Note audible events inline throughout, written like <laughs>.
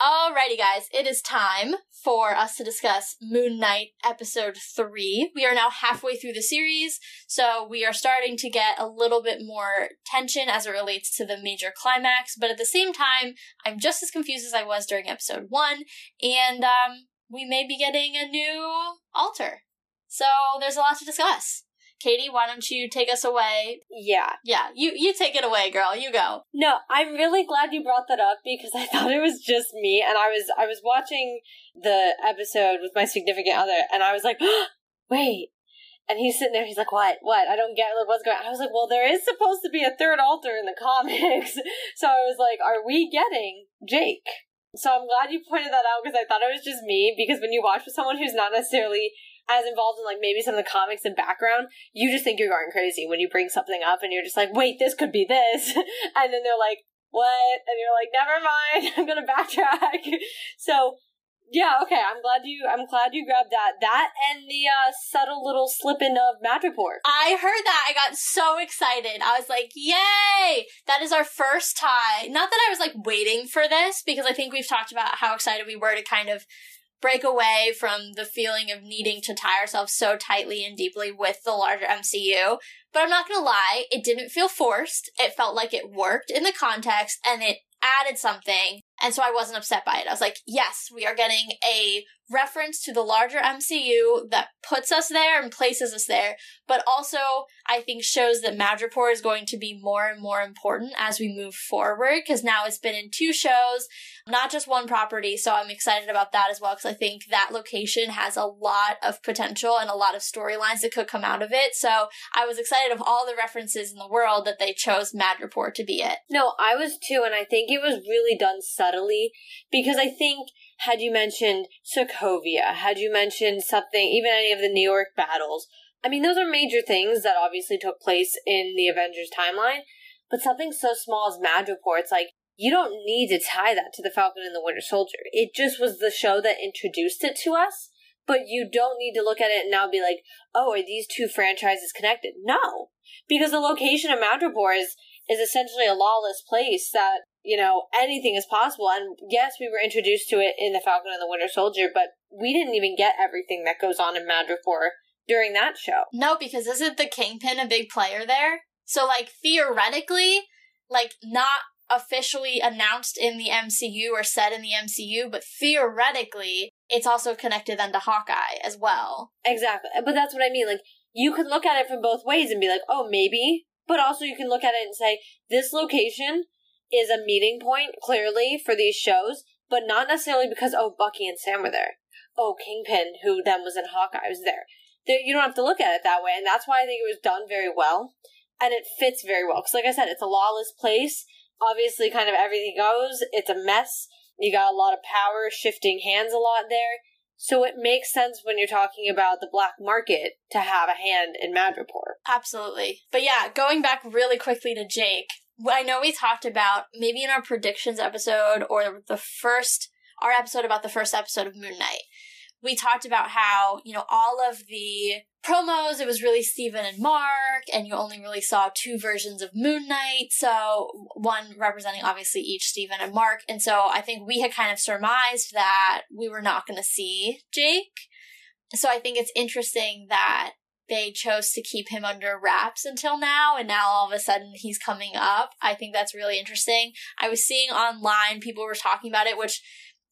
Alrighty, guys, it is time for us to discuss Moon Knight episode 3. We are now halfway through the series, so we are starting to get a little bit more tension as it relates to the major climax, but at the same time, I'm just as confused as I was during episode 1, and um, we may be getting a new alter. So there's a lot to discuss. Katie, why don't you take us away? Yeah. Yeah, you you take it away, girl. You go. No, I'm really glad you brought that up because I <laughs> thought it was just me and I was I was watching the episode with my significant other and I was like, <gasps> "Wait." And he's sitting there, he's like, What? What? I don't get like what's going on. I was like, Well, there is supposed to be a third alter in the <laughs> comics. so I was like, Are we getting Jake? So I'm glad you pointed that out because I thought it was just me. Because when you watch with someone who's not necessarily as involved in like maybe some of the comics and background, you just think you're going crazy when you bring something up and you're just like, wait, this could be this. <laughs> and then they're like, what? And you're like, never mind, <laughs> I'm gonna backtrack. <laughs> so yeah, okay, I'm glad you I'm glad you grabbed that. That and the uh, subtle little slip in of Madripoor. I heard that. I got so excited. I was like, yay! That is our first tie. Not that I was like waiting for this, because I think we've talked about how excited we were to kind of break away from the feeling of needing to tie ourselves so tightly and deeply with the larger MCU. But I'm not gonna lie, it didn't feel forced. It felt like it worked in the context and it added something. And so I wasn't upset by it. I was like, yes, we are getting a reference to the larger MCU that puts us there and places us there, but also I think shows that Madripoor is going to be more and more important as we move forward because now it's been in two shows, not just one property. So I'm excited about that as well because I think that location has a lot of potential and a lot of storylines that could come out of it. So I was excited of all the references in the world that they chose Madripoor to be it. No, I was too, and I think it was really done subtly because I think had you mentioned Sokovia, had you mentioned something, even any of the New York battles, I mean, those are major things that obviously took place in the Avengers timeline, but something so small as Madripoor, it's like, you don't need to tie that to the Falcon and the Winter Soldier. It just was the show that introduced it to us, but you don't need to look at it and now be like, oh, are these two franchises connected? No. Because the location of Madripoor is, is essentially a lawless place that you know, anything is possible. And yes, we were introduced to it in The Falcon and the Winter Soldier, but we didn't even get everything that goes on in Madripoor during that show. No, because isn't the Kingpin a big player there? So, like, theoretically, like, not officially announced in the MCU or said in the MCU, but theoretically, it's also connected then to Hawkeye as well. Exactly. But that's what I mean. Like, you could look at it from both ways and be like, oh, maybe. But also, you can look at it and say, this location is a meeting point, clearly, for these shows, but not necessarily because, oh, Bucky and Sam were there. Oh, Kingpin, who then was in Hawkeye, was there. there. You don't have to look at it that way, and that's why I think it was done very well. And it fits very well. Because, like I said, it's a lawless place. Obviously, kind of everything goes. It's a mess. You got a lot of power shifting hands a lot there. So it makes sense when you're talking about the black market to have a hand in Madripoor. Absolutely. But yeah, going back really quickly to Jake, I know we talked about maybe in our predictions episode or the first our episode about the first episode of Moon Knight. We talked about how, you know, all of the promos, it was really Steven and Mark, and you only really saw two versions of Moon Knight. So, one representing obviously each Steven and Mark. And so I think we had kind of surmised that we were not going to see Jake. So I think it's interesting that they chose to keep him under wraps until now and now all of a sudden he's coming up. I think that's really interesting. I was seeing online people were talking about it which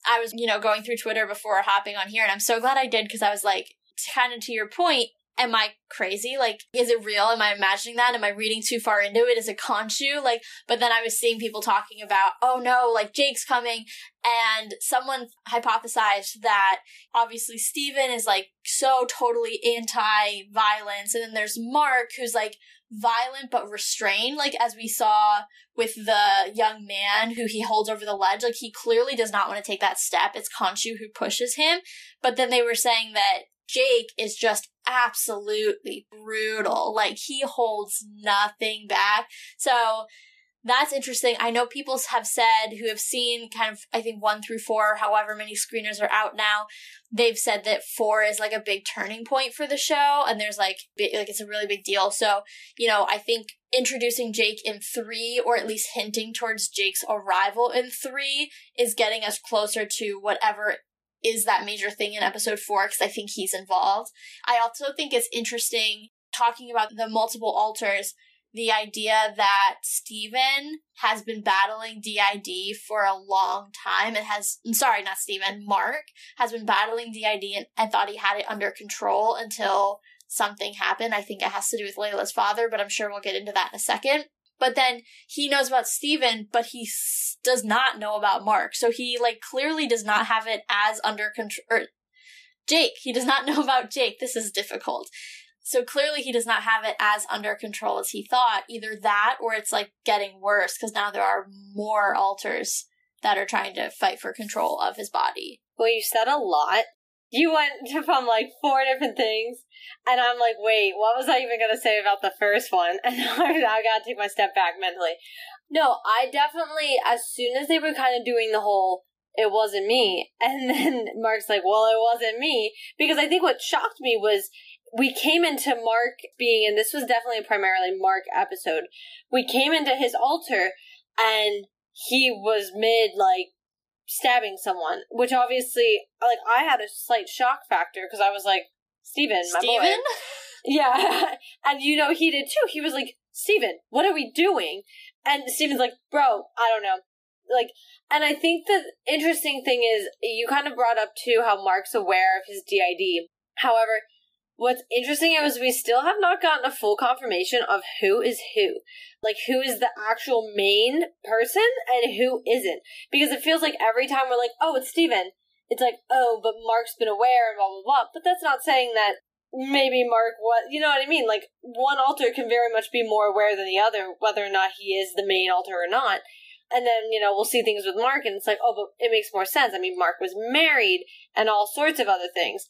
I was, you know, going through Twitter before hopping on here and I'm so glad I did because I was like kind of to your point am I crazy? Like, is it real? Am I imagining that? Am I reading too far into it? Is it Khonshu? Like, but then I was seeing people talking about, oh no, like Jake's coming. And someone hypothesized that obviously Steven is like so totally anti violence. And then there's Mark who's like violent but restrained, like as we saw with the young man who he holds over the ledge. Like he clearly does not want to take that step. It's Khonshu who pushes him. But then they were saying that Jake is just absolutely brutal. Like he holds nothing back. So that's interesting. I know people have said who have seen kind of, I think one through four, however many screeners are out now, they've said that four is like a big turning point for the show. And there's like, like it's a really big deal. So, you know, I think introducing Jake in three, or at least hinting towards Jake's arrival in three, is getting us closer to whatever is that major thing in episode four because I think he's involved. I also think it's interesting talking about the multiple alters, the idea that Steven has been battling DID for a long time and has, I'm sorry, not Steven, Mark has been battling DID and, and thought he had it under control until something happened. I think it has to do with Layla's father, but I'm sure we'll get into that in a second. But then he knows about Steven, but he s- does not know about Mark. So he like clearly does not have it as under control. Or Jake, he does not <laughs> know about Jake. This is difficult. So clearly he does not have it as under control as he thought. Either that or it's like getting worse because now there are more alters that are trying to fight for control of his body. Well, you said a lot. You went from like four different things, and I'm like, wait, what was I even to say about the first one? <laughs> And I got to take my step back mentally. No, I definitely, as soon as they were kind of doing the whole, it wasn't me, <laughs> and then Mark's like, well, it wasn't me, because I think what shocked me was we came into Mark being, and this was definitely a primarily Mark episode, we came into his alter, and he was mid, like, stabbing someone, which obviously, like, I had a slight shock factor because I was like, Steven, my boy. <laughs> Yeah. <laughs> and you know, he did too. He was like, Steven, what are we doing? And Steven's like, bro, I don't know. Like, and I think the interesting thing is, you kind of brought up too how Mark's aware of his DID. However, what's interesting is we still have not gotten a full confirmation of who is who. Like, who is the actual main person and who isn't. Because it feels like every time we're like, oh, it's Steven, it's like, oh, but Mark's been aware and blah, blah, blah. But that's not saying that maybe Mark what you know what I mean? Like one alter can very much be more aware than the other, whether or not he is the main alter or not. And then, you know, we'll see things with Mark and it's like, oh, but it makes more sense. I mean, Mark was married and all sorts of other things.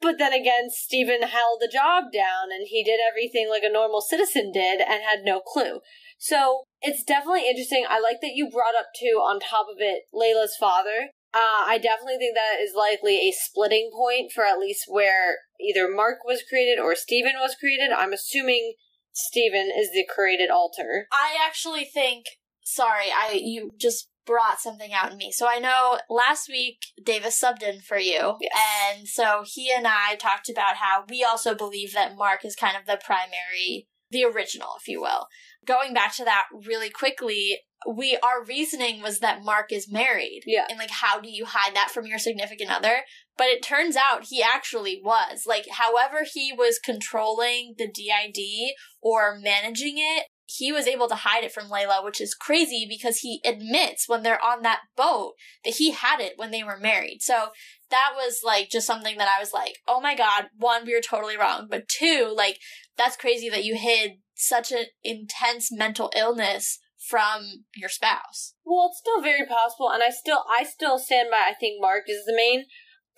But then again, Steven held the job down and he did everything like a normal citizen did and had no clue. So it's definitely interesting. I like that you brought up too, on top of it, Layla's father. Uh, I definitely think that is likely a splitting point for at least where either Mark was created or Steven was created. I'm assuming Steven is the created alter. I actually think sorry, I you just brought something out in me. So I know last week Davis subbed in for you. Yes. And so he and I talked about how we also believe that Mark is kind of the primary the original, if you will. Going back to that really quickly, we our reasoning was that Mark is married. Yeah. And like how do you hide that from your significant other? But it turns out he actually was. Like however he was controlling the DID or managing it, he was able to hide it from Layla, which is crazy because he admits when they're on that boat that he had it when they were married. So that was like just something that I was like, oh my god, one, we were totally wrong. But two, like, that's crazy that you hid such an intense mental illness from your spouse. Well, it's still very possible, and I still, I still stand by. I think Mark is the main,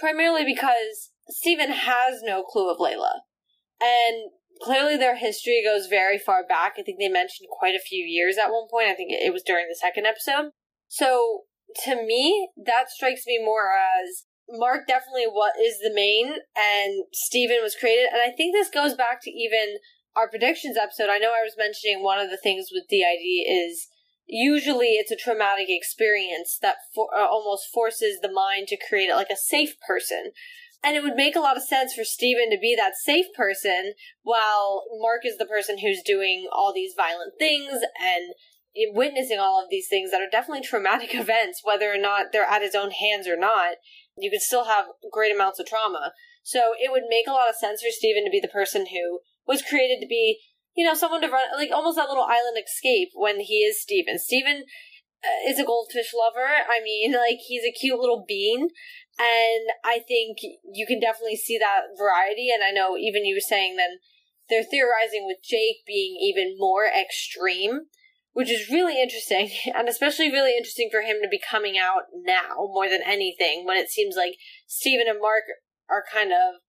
primarily because Steven has no clue of Layla, and clearly their history goes very far back. I think they mentioned quite a few years at one point. I think it was during the second episode. So to me, that strikes me more as Mark definitely what is the main, and Steven was created, and I think this goes back to even our predictions episode. I know I was mentioning one of the things with DID is usually it's a traumatic experience that for, uh, almost forces the mind to create like a safe person. And it would make a lot of sense for Steven to be that safe person while Mark is the person who's doing all these violent things and witnessing all of these things that are definitely traumatic <laughs> events, whether or not they're at his own hands or not. You could still have great amounts of trauma. So it would make a lot of sense for Steven to be the person who was created to be, you know, someone to run, like almost that little island escape when he is Steven. Steven Uh, is a goldfish lover. I mean, <laughs> like, he's a cute little bean. And I think you can definitely see that variety. And I know even you were saying then they're theorizing with Jake being even more extreme which is really interesting <laughs> and especially really interesting for him to be coming out now more than anything when it seems like Steven and Mark are kind of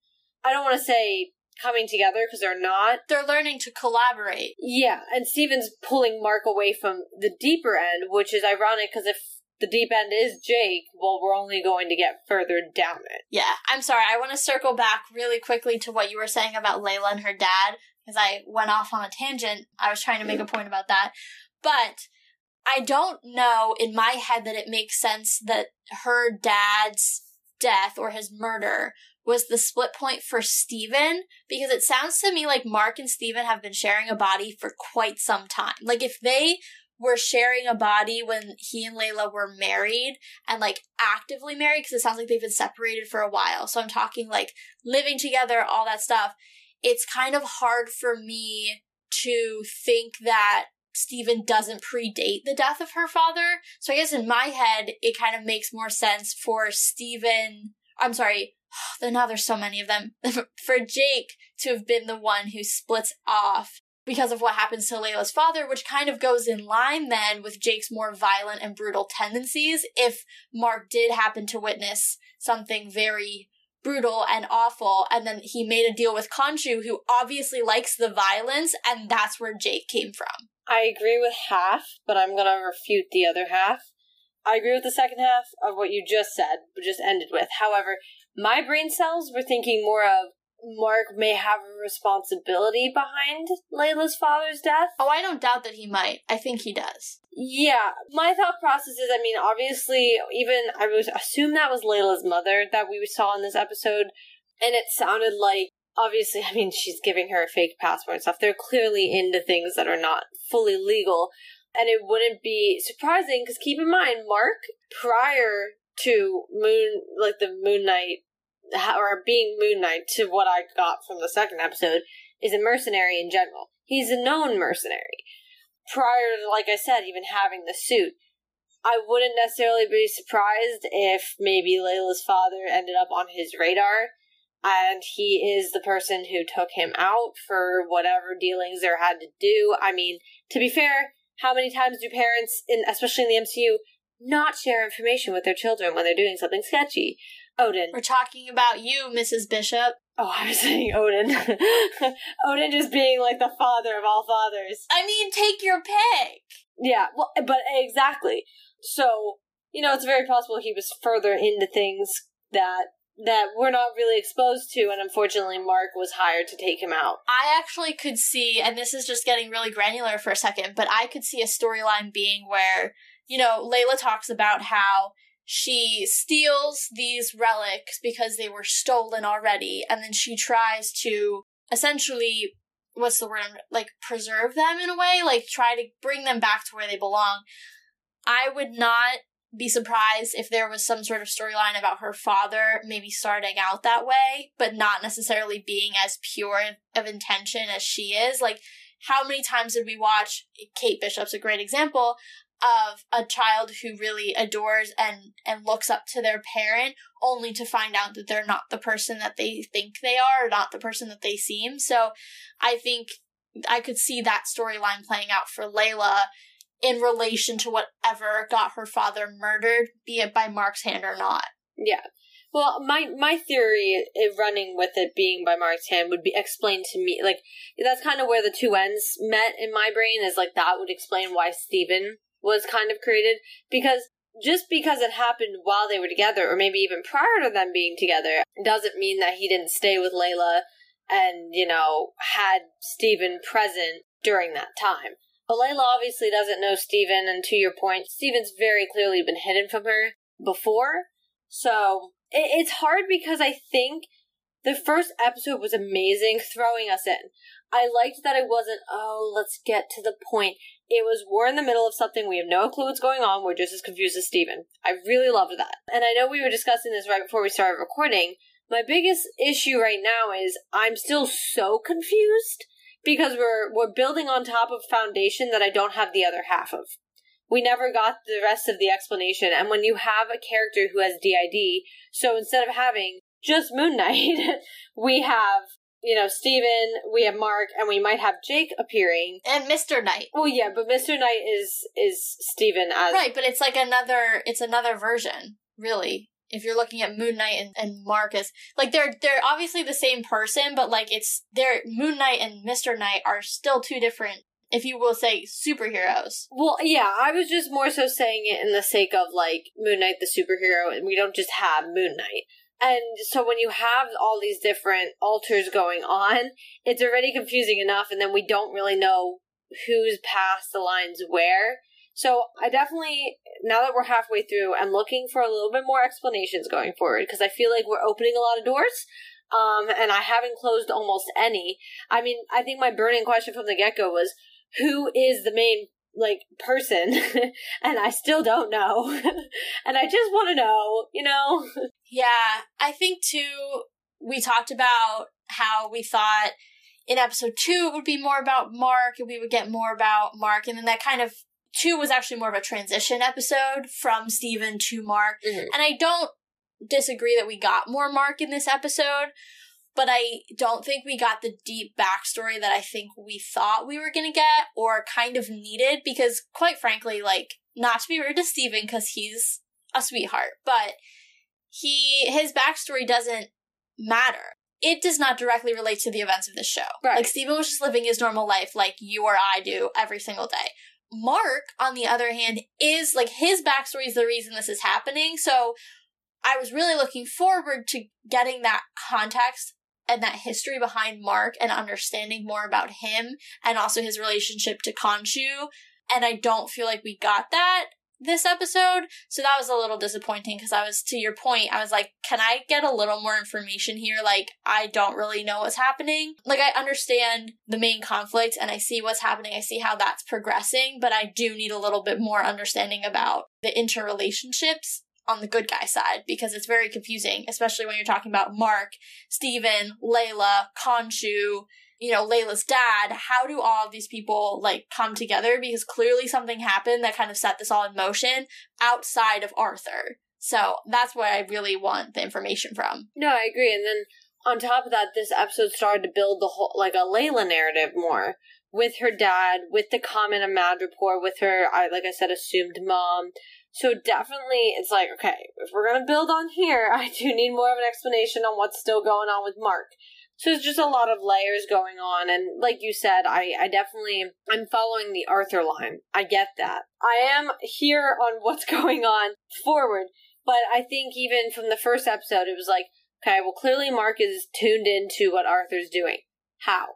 I don't want to say coming together because they're not. They're learning to collaborate. Yeah, and Steven's pulling Mark away from the deeper end, which is ironic because if the deep end is Jake, well, we're only going to get further down it. Yeah, I'm sorry. I want to circle back really quickly to what you were saying about Layla and her dad because I went off on a tangent. I was trying to make a point about that. But I don't know in my head that it makes sense that her dad's death or his murder was the split point for Steven because it sounds to me like Mark and Steven have been sharing a body for quite some time. Like if they were sharing a body when he and Layla were married and like actively married because it sounds like they've been separated for a while. So I'm talking like living together, all that stuff. It's kind of hard for me to think that Steven doesn't predate the death of her father. So I guess in my head, it kind of makes more sense for Steven, I'm sorry, then now there's so many of them, <laughs> for Jake to have been the one who splits off because of what happens to Layla's father, which kind of goes in line then with Jake's more violent and brutal tendencies if Mark did happen to witness something very brutal and awful. And then he made a deal with Khonshu, who obviously likes the violence, and that's where Jake came from. I agree with half, but I'm going to refute the other half. I agree with the second half of what you just said, just ended with. However, my brain cells were thinking more of Mark may have a responsibility behind Layla's father's death. Oh, I don't doubt that he might. I think he does. Yeah, my thought process is I mean, obviously, even I would assume that was Layla's mother that we saw in this episode, and it sounded like obviously, I mean, she's giving her a fake passport and stuff. They're clearly into things that are not fully legal. And it wouldn't be surprising because keep in mind, Mark, prior to Moon, like the Moon Knight, or being Moon Knight, to what I got from the second episode, is a mercenary in general. He's a known mercenary. Prior to, like I said, even having the suit. I wouldn't necessarily be surprised if maybe Layla's father ended up on his radar and he is the person who took him out for whatever dealings there had to do. I mean, to be fair, how many times do parents, in especially in the MCU, not share information with their children when they're doing something sketchy? Odin. We're talking about you, Mrs. Bishop. Oh, <laughs> I was saying Odin. <laughs> Odin just being like the father of all fathers. I mean, take your pick. Yeah, well, but exactly. So, you know, it's very possible he was further into things that that we're not really exposed to, and unfortunately, Mark was hired to take him out. I actually could see, and this is just getting really granular for a second, but I could see a storyline being where, you know, Layla talks about how she steals these relics because they were stolen already, and then she tries to essentially, what's the word, like preserve them in a way, like try to bring them back to where they belong. I would not be surprised if there was some sort of storyline about her father maybe starting out that way, but not necessarily being as pure of intention as she is. Like, how many times did we watch Kate Bishop's a great example of a child who really adores and and looks up to their parent only to find out that they're not the person that they think they are or not the person that they seem. So I think I could see that storyline playing out for Layla in relation to whatever got her father murdered, be it by Mark's hand or not. Yeah. Well, my my theory, running with it being by Mark's hand, would be explained to me. Like that's kind of where the two ends met in my brain. Is like that would explain why Steven was kind of created because just because it happened while they were together, or maybe even prior to them being together, doesn't mean that he didn't stay with Layla and you know had Steven present during that time. But Layla obviously doesn't know Steven, and to your point, Steven's very clearly been hidden from her before. So it's hard because I think the first episode was amazing, throwing us in. I liked that it wasn't, oh, let's get to the point. It was, we're in the middle of something, we have no clue what's going on, we're just as confused as Steven. I really loved that. And I know we were discussing this right before we started recording, My biggest issue right now is I'm still so confused because we're we're building on top of foundation that I don't have the other half of. We never got the rest of the explanation, and when you have a character who has DID, so instead of having just Moon Knight, <laughs> we have you know Steven, we have Mark, and we might have Jake appearing. And Mr. Knight. Well, yeah, but Mr. Knight is is Steven as Right, but it's like another it's another version, really. If you're looking at Moon Knight and, and Marcus, like they're they're obviously the same person, but like it's they're Moon Knight and Mr. Knight are still two different, if you will say, superheroes. Well, yeah, I was just more so saying it in the sake of like Moon Knight the superhero, and we don't just have Moon Knight. And so when you have all these different alters going on, it's already confusing enough, and then we don't really know who's past the lines where. So I definitely, now that we're halfway through, I'm looking for a little bit more explanations going forward because I feel like we're opening a lot of doors. Um, and I haven't closed almost any. I mean, I think my burning question from the get go was, who is the main like person <laughs> and i still don't know <laughs> and i just want to know you know <laughs> Yeah, I think too, we talked about how we thought in episode two it would be more about Mark and we would get more about Mark. And then that kind of, two was actually more of a transition episode from Steven to Mark. Mhm. And I don't disagree that we got more Mark in this episode, but I don't think we got the deep backstory that I think we thought we were going to get or kind of needed because, quite frankly, like, not to be rude to Steven because he's a sweetheart, but he his backstory doesn't matter. It does not directly relate to the events of the show. Right. Like Steven was just living his normal life like you or I do every single day. Mark, on the other hand, is like his backstory is the reason this is happening. So I was really looking forward to getting that context and that history behind Mark and understanding more about him and also his relationship to Khonshu. And I don't feel like we got that this episode. So that was a little disappointing because I was, to your point, I was like, can I get a little more information here? Like, I don't really know what's happening. Like, I understand the main conflict and I see what's happening. I see how that's progressing, but I do need a little bit more understanding about the interrelationships on the good guy side because it's very confusing, especially when you're talking about Mark, Steven, Layla, Khonshu, you know, Layla's dad. How do all of these people like come together? Because clearly something happened that kind of set this all in motion outside of Arthur. So that's where I really want the information from. no i agree and then on top of that this episode started to build the whole like a layla narrative more with her dad with the comment of Madripoor, with her i like i said assumed mom so definitely it's like okay if we're gonna build on here <laughs> i do need more of an explanation on what's still going on with mark so it's just a lot of layers going on and like you said i i definitely i'm following the arthur line. I get that. I am here on <laughs> what's going on forward but i think even from the first episode it was like okay well clearly mark is tuned into what arthur's doing. How?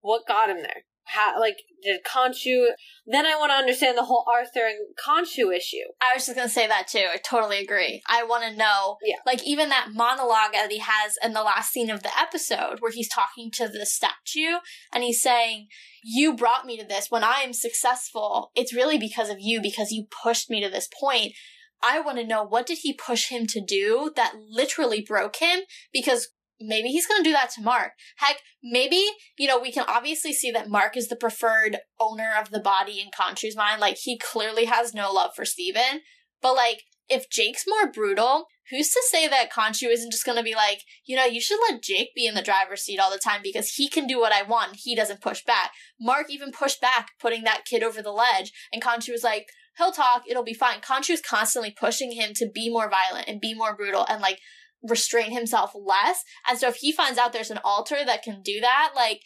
What got him there how like did Khonshu then I want to understand the whole Arthur and Khonshu issue. I was just gonna say that too. I totally agree. I want to know, Yeah. like even that monologue that he has in the last scene of the episode, where he's talking to the statue and he's saying, "You brought me to this. When I am successful, it's really because of you, because you pushed me to this point." I want to know what did he push him to do that literally broke him because maybe he's going to do that to Mark. Heck, maybe, you know, we can obviously see that Mark is the preferred owner of the body in Khonshu's mind. Like, he clearly has no love for Steven. But, like, if Jake's more brutal, who's to say that Khonshu isn't just going to be like, you know, you should let Jake be in the driver's seat all the time because he can do what I want he doesn't push back. Mark even pushed back, putting that kid over the ledge, and Khonshu was like, he'll talk, it'll be fine. Khonshu's constantly pushing him to be more violent and be more brutal and, like, restrain himself less. And so if he finds out there's an alter that can do that, like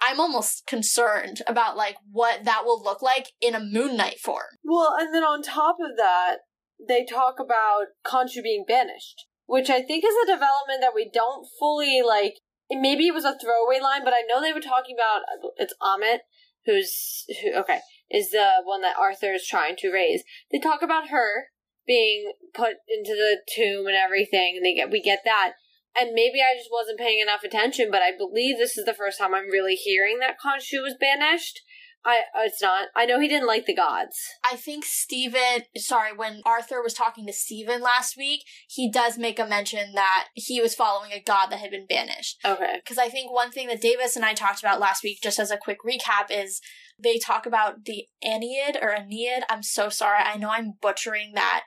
I'm almost concerned about like what that will look like in a Moon Knight form. Well, and then on top of that, they talk about Khonshu being banished, which I think is a development that we don't fully like. Maybe it was a throwaway line, but I know they were talking about it's Amit, who's who, okay, is the one that Arthur is trying to raise. They talk about her being put into the tomb and everything, and they get we get that. And maybe I just wasn't paying enough attention, but I believe this is the first time I'm really hearing that Khonshu was banished. I uh, it's not. I know he didn't like the gods. I think Steven, sorry, when Arthur was talking to Steven last week, he does make a mention that he was following a god that had been banished. Okay. Because I think one thing that Davis and I talked about last week, just as a quick recap, is they talk about the Aeneid or Aeneid. I'm so sorry. I know I'm butchering that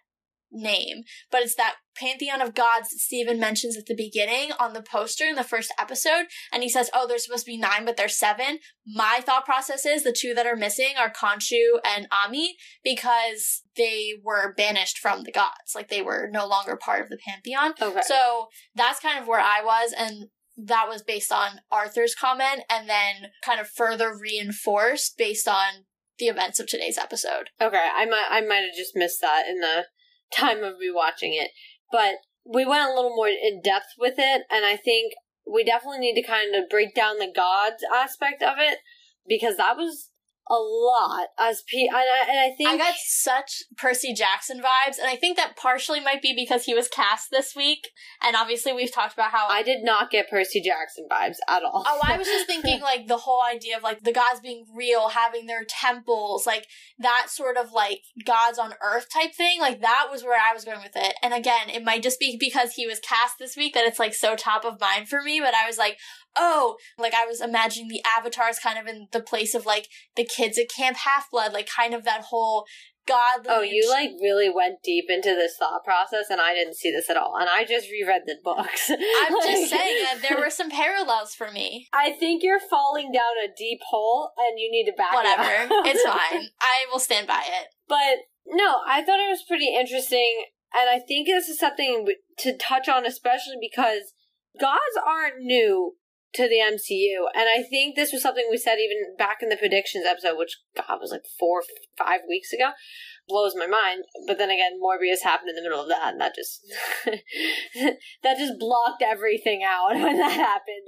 name, but it's that pantheon of gods that Steven mentions at the beginning on the poster in the first episode. And he says, Oh, there's supposed to be nine, but there's seven. My thought process is the two that are missing are Khonshu and Ammit because they were banished from the gods. Like they were no longer part of the pantheon. Okay. So that's kind of where I was. And that was based on Arthur's comment and then kind of further reinforced based on the events of today's episode. Okay, I might I might have just missed that in the time of rewatching it, but we went a little more in depth with it, and I think we definitely need to kind of break down the gods aspect of it because that was a lot as P and I, and I think I got such Percy Jackson vibes, and I think that partially might be because he was cast this week, and obviously we've talked about how I did not get Percy Jackson vibes at all. Oh, I was just <laughs> thinking like the whole idea of like the gods being real, having their temples, like that sort of like gods on earth type thing. Like that was where I was going with it. And again, it might just be because he was cast this week that it's like so top of mind for me, but I was like, oh, like I was imagining the avatars kind of in the place of like the kids at Camp Half Blood, like kind of that whole godly. Oh, you like really went deep into this thought process, and I didn't see this at all. And I just reread the books. I'm <laughs> Like- just saying that there were some parallels for me. I think you're falling down a deep hole, and you need to back Whatever, up. it's <laughs> fine. I will stand by it. But no, I thought it was pretty interesting, and I think this is something to touch on, especially because gods aren't new to the MCU, and I think this was something we said even back in the predictions episode, which God was like four, five weeks ago. Blows my mind, but then again, Morbius happened in the middle of that, and that just <laughs> that just blocked everything out <laughs> when that happened.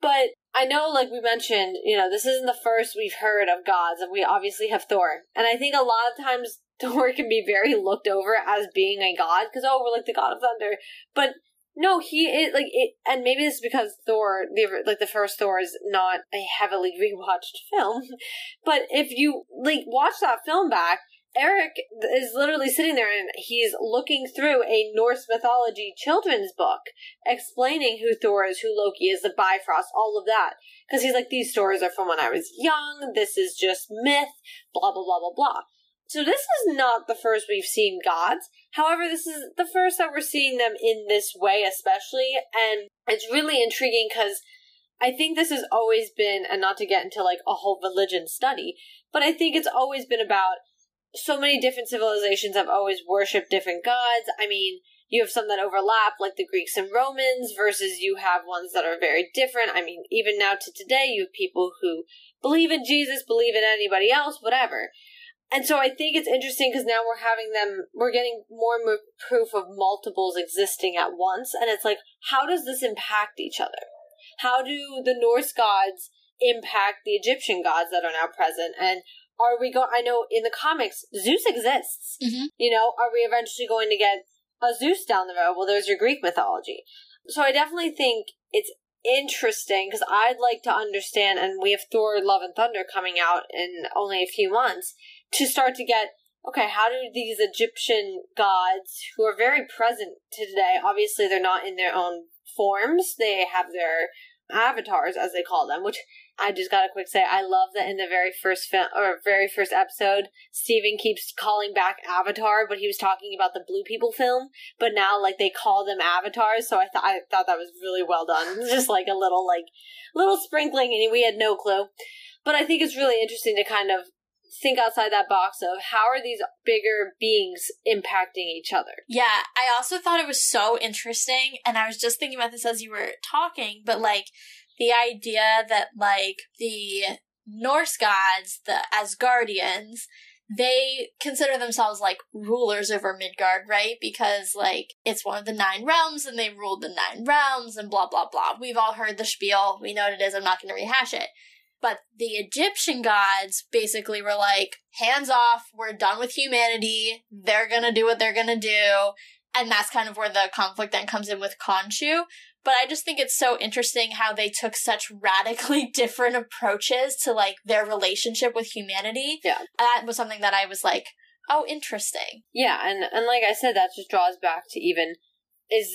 But I know, like we mentioned, you know, this isn't the first we've heard of gods, and we obviously have Thor. And I think a lot of times <laughs> Thor can be very looked over as being a god, because, oh, we're like the god of thunder. But no, he is, like, it, and maybe this is because Thor, the, like, the first Thor is not a heavily rewatched <laughs> film. But if you, like, watch that film back, Erik is literally sitting there and he's looking through a Norse mythology children's book explaining who Thor is, who Loki is, the Bifrost, all of that. Because he's like, these stories are from when I was young, this is just myth, blah, blah, blah, blah, blah. So this is not the first we've seen gods. However, this is the first that we're seeing them in this way, especially. And it's really intriguing because I think this has always been, and not to get into like a whole religion study, but I think it's always been about so many different civilizations have always worshipped different gods. I mean, you have some that overlap, like the Greeks and Romans, versus you have ones that are very different. I mean, even now to today, you have people who believe in Jesus, believe in anybody else, whatever. And so I think it's interesting because now we're having them, we're getting more and more proof of multiples existing at once. And it's like, how does this impact each other? How do the Norse gods impact the Egyptian gods that are now present? And are we going, I know in the comics, Zeus exists. Mhm. You know, are we eventually going to get a Zeus down the road? Well, there's your Greek mythology. So I definitely think it's interesting because I'd like to understand, and we have Thor Love and Thunder coming out in only a few months to start to get okay, how do these Egyptian gods who are very present today, obviously they're not in their own forms, they have their avatars as they call them, which I just got a quick say I love that in the very first film or very first episode, Steven keeps calling back Avatar, but he was talking about the Blue People film, but now like they call them avatars, so I thought I thought that was really well done. <laughs> just like a little like little sprinkling and we had no clue. But I think it's really interesting to kind of think outside that box of how are these bigger beings impacting each other. Yeah, I also thought it was so interesting, and I was just thinking about this as you were talking, but like the idea that like the Norse gods, the Asgardians, they consider themselves like rulers over Midgard, right? Because like it's one of the nine realms and they ruled the nine realms and blah blah blah. We've all heard the spiel. We know what it is. I'm not going to rehash it. But the Egyptian gods basically were like, hands off, we're done with humanity. They're gonna do what they're gonna do. and that's kind of where the conflict then comes in with Khonshu. But I just think it's so interesting how they took such radically <laughs> different approaches to like their relationship with humanity. Yeah. That was something that I was like, oh, interesting. Yeah, and and like I said, that just draws back to even is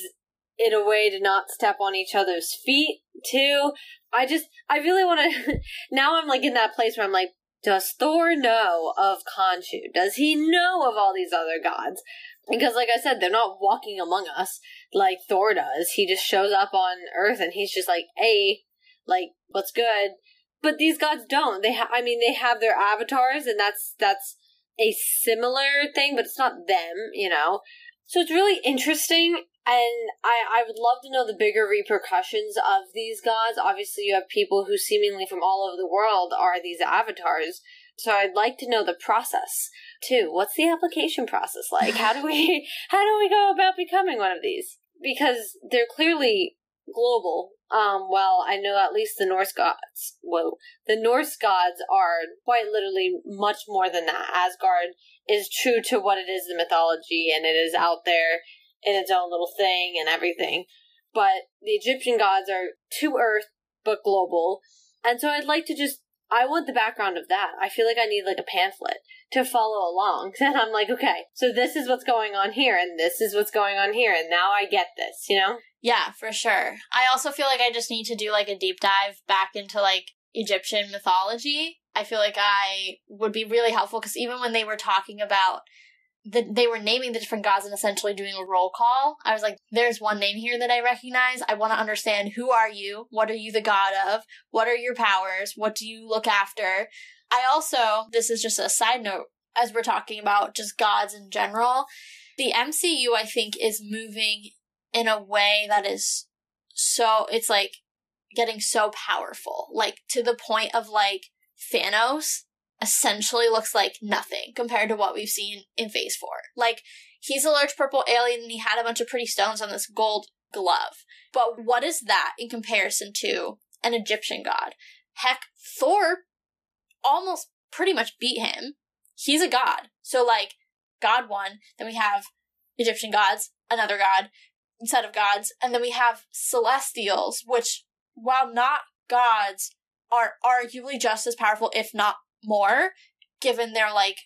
it a way to not step on each other's feet too. I just I really want to. <laughs> now I'm like in that place where I'm like, does Thor know of Khonshu? Does he know of all these other gods? Because, like I said, they're not walking among us like Thor does. He just shows up on Earth and he's just like, "Hey, like, what's good?" But these gods don't. They, ha- I mean, they have their avatars, and that's that's a similar thing, but it's not them, you know. So it's really interesting, and I I would love to know the bigger repercussions of these gods. Obviously, you have people who seemingly from all over the world are these avatars. So I'd like to know the process too. What's the application process like? How do we <laughs> <laughs> how do we go about becoming one of these? Because they're clearly global. Um, well, I know at least the Norse gods. Whoa, the Norse gods are quite literally much more than that. Asgard is true to what it is the mythology, and it is out there in its own little thing and everything. But the Egyptian gods are to Earth but global, and so I'd like to just I want the background of that. I feel like I need like a pamphlet to follow along. <laughs> And I'm like, okay, so this is what's going on here, and this is what's going on here, and now I get this, you know? Yeah, for sure. I also feel like I just need to do like a deep dive back into like Egyptian mythology. I feel like I would be really helpful because even when they were talking about the, they were naming the different gods and essentially doing a roll call. I was like, there's one name here that I recognize. I want to understand who are you? What are you the god of? What are your powers? What do you look after? I also, this is just a side note, as we're talking about just gods in general, the MCU, I think, is moving in a way that is so, it's like getting so powerful. Like to the point of like Thanos essentially looks like nothing compared to what we've seen in phase four. Like, he's a large purple alien and he had a bunch of pretty stones on this gold glove. But what is that in comparison to an Egyptian god? Heck, Thor almost pretty much beat him. He's a god. So, like, God won. Then we have Egyptian gods, another god, set of gods. And then we have celestials, which, while not gods, are arguably just as powerful, if not more, given their like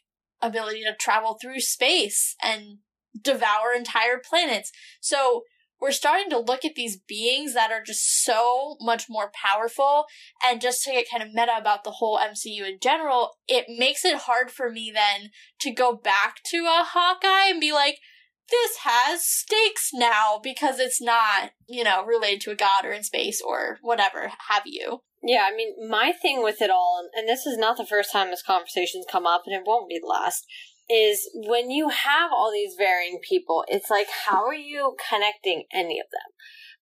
ability to travel through space and devour entire planets. So we're starting to look at these beings that are just so much more powerful and just to get kind of meta about the whole MCU in general, it makes it hard for me then to go back to a Hawkeye and be like, this has stakes now because it's not, you know, related to a god or in space or whatever have you. Yeah, I mean, my thing with it all, and this is not the first time this conversation's come up, and it won't be the last, is when you have all these varying people, it's like, how are you connecting any of them?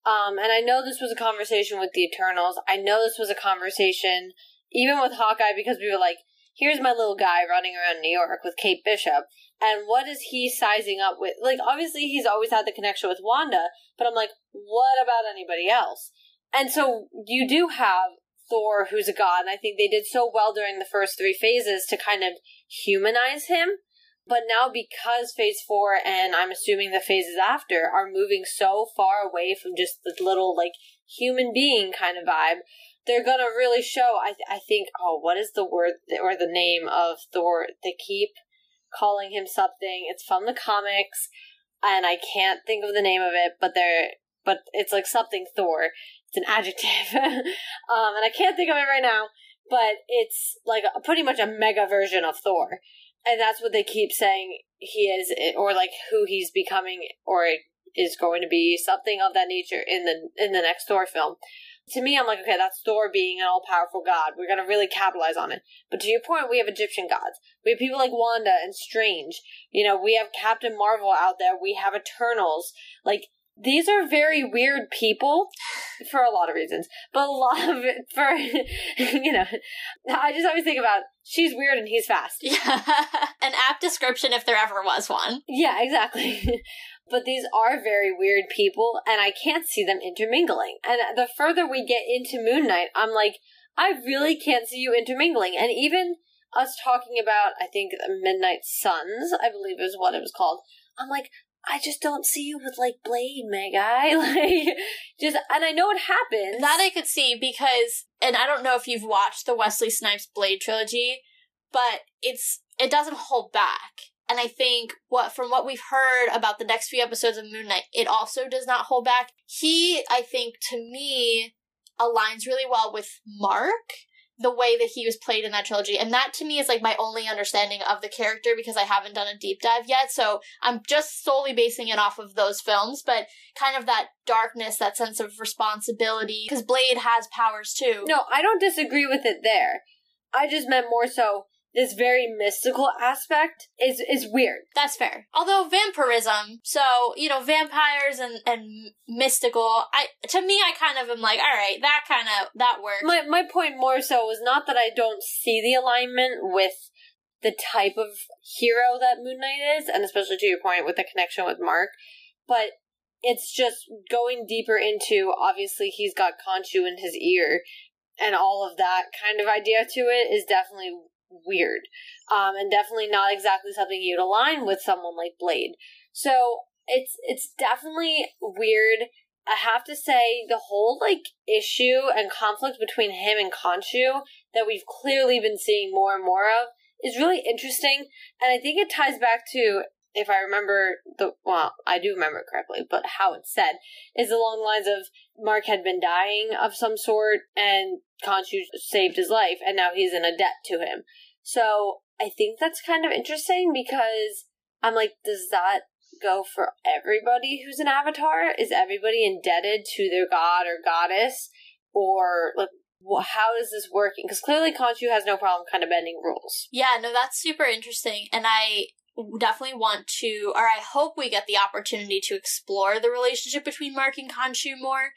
Um, and I know this was a conversation with the Eternals. I know this was a conversation even with Hawkeye because we were like, here's my little guy running around New York with Kate Bishop, and what is he sizing up with? Like, obviously, he's always had the connection with Wanda, but I'm like, what about anybody else? And so you do have Thor, who's a god, and I think they did so well during the first three phases to kind of humanize him. But now, because phase four and I'm assuming the phases after are moving so far away from just the little, like, human being kind of vibe, they're gonna really show. I, th- I think, oh, what is the word or the name of Thor? They keep calling him something. It's from the comics, and I can't think of the name of it, but they're, but it's like something Thor it's an adjective, <laughs> um, and I can't think of it right now. But it's like a, pretty much a mega version of Thor, and that's what they keep saying he is, or like who he's becoming, or is going to be something of that nature in the in the next Thor film. To me, I'm like, okay, that's Thor being an all powerful god. We're gonna really capitalize on it. But to your point, we have Egyptian gods. We have people like Wanda and Strange. You know, we have Captain Marvel out there. We have Eternals. Like these are very weird people for a lot of reasons, but a lot of it for, <laughs> you know, I just always think about she's weird and he's fast. <laughs> Yeah. An apt description if there ever was one. Yeah, exactly. <laughs> but these are very weird people and I can't see them intermingling. And the further we get into Moon Knight, I'm like, I really can't see you intermingling. And even us talking about, I think, the Midnight Suns, I believe is what it was called. I'm like, I just don't see you with like Blade, my guy. <laughs> Like, just and I know it happens. That I could see because, and I don't know if you've watched the Wesley Snipes Blade trilogy, but it's it doesn't hold back. And I think what from what we've heard about the next few episodes of Moon Knight, it also does not hold back. He, I think, to me, aligns really well with Mark the way that he was played in that trilogy. And that to me is like my only understanding of the character because I haven't done a deep dive yet. So I'm just solely basing it off of those films, but kind of that darkness, that sense of responsibility. Because Blade has powers too. No, I don't disagree with it there. I just meant more so this very mystical aspect is is weird. That's fair. Although vampirism, so you know, vampires and and mystical, I to me, I kind of am like, all right, that kind of that works. My my point more so was not that I don't see the alignment with the type of hero that Moon Knight is, and especially to your point with the connection with Mark, but it's just going deeper into obviously he's got Khonshu in his ear and all of that kind of idea to it is definitely weird. Um, and definitely not exactly something you'd align with someone like Blade. So it's it's definitely weird. I have to say the whole like issue and conflict between him and Khonshu that we've clearly been seeing more and more of is really interesting, and I think it ties back to if I remember the well, I do remember it correctly, but how it's said is along the lines of Mark had been dying of some sort, and Khonshu saved his life, and now he's in a debt to him. So I think that's kind of interesting because I'm like, does that go for everybody who's an avatar? Is everybody indebted to their god or goddess? Or like, how is this working? Because clearly Khonshu has no problem kind of bending rules. Yeah, no, that's super interesting. And I definitely want to, or I hope we get the opportunity to explore the relationship between Mark and Khonshu more.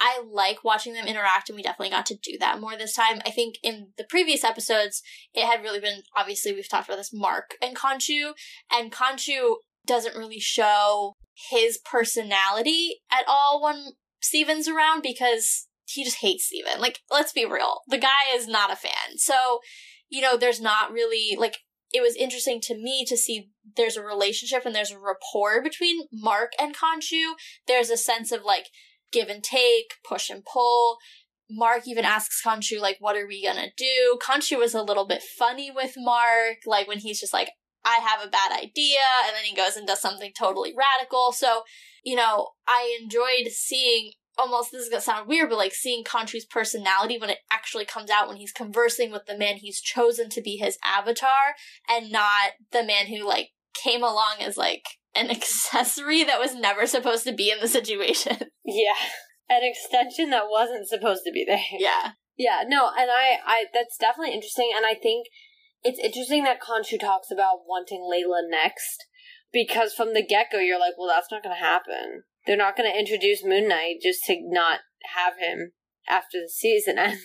I like watching them interact, and we definitely got to do that more this time. I think in the previous episodes, it had really been obviously we've talked about this Mark and Khonshu, and Khonshu doesn't really show his personality at all when Steven's around because he just hates Steven. Like, let's be real. The guy is not a fan. So, you know, there's not really like it was interesting to me to see there's a relationship and there's a rapport between Mark and Khonshu. There's a sense of like give and take, push and pull. Mark even asks Khonshu, like, what are we gonna do? Khonshu was a little bit funny with Mark, like when he's just like, I have a bad idea, and then he goes and does something totally radical. So, you know, I enjoyed seeing almost this is gonna sound weird, but like seeing Khonshu's personality when it actually comes out when he's conversing with the man he's chosen to be his avatar and not the man who like came along as like an <laughs> accessory that was never supposed to be in the situation. <laughs> Yeah. An extension that wasn't supposed to be there. <laughs> Yeah. Yeah, no, and I, I, that's definitely interesting, and I think it's interesting that Khonshu talks about wanting Layla next, because from the get go, you're like, well, that's not gonna happen. They're not gonna introduce Moon Knight just to not have him after the season <laughs> ends.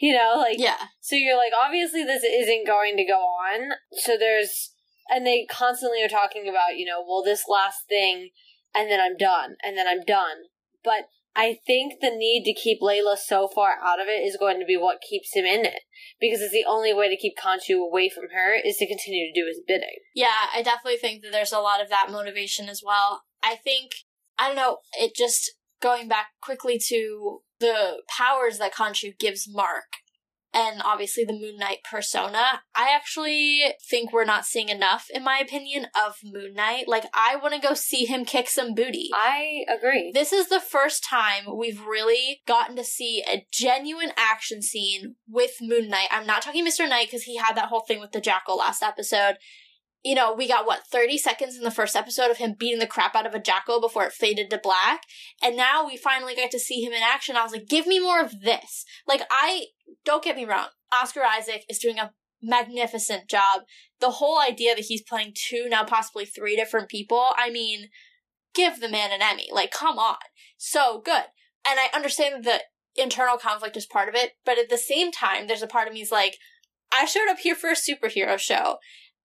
you know, like, Yeah. so you're like, obviously this isn't going to go on. So there's, and they constantly are talking about, you know, well, this last thing, and then I'm done, and then I'm done. But I think the need to keep Layla so far out of it is going to be what keeps him in it. Because it's the only way to keep Khonshu away from her is to continue to do his bidding. Yeah, I definitely think that there's a lot of that motivation as well. I think, I don't know, it just going back quickly to the powers that Khonshu gives Mark and obviously the Moon Knight persona, I actually think we're not seeing enough, in my opinion, of Moon Knight. Like, I want to go see him kick some booty. I agree. This is the first time we've really gotten to see a genuine action scene with Moon Knight. I'm not talking Mr. Knight because he had that whole thing with the jackal last episode. You know, we got what, 30 seconds in the first episode of him beating the crap out of a jackal before it faded to black. And now we finally get to see him in action. I was like, give me more of this. Like, I, don't get me wrong, Oscar Isaac is doing a magnificent job. The whole idea that he's playing two, now possibly three different people, I mean, give the man an Emmy. Like, come on. So good. And I understand that the internal conflict is part of it, but at the same time, there's a part of me is like, I showed up here for a superhero show,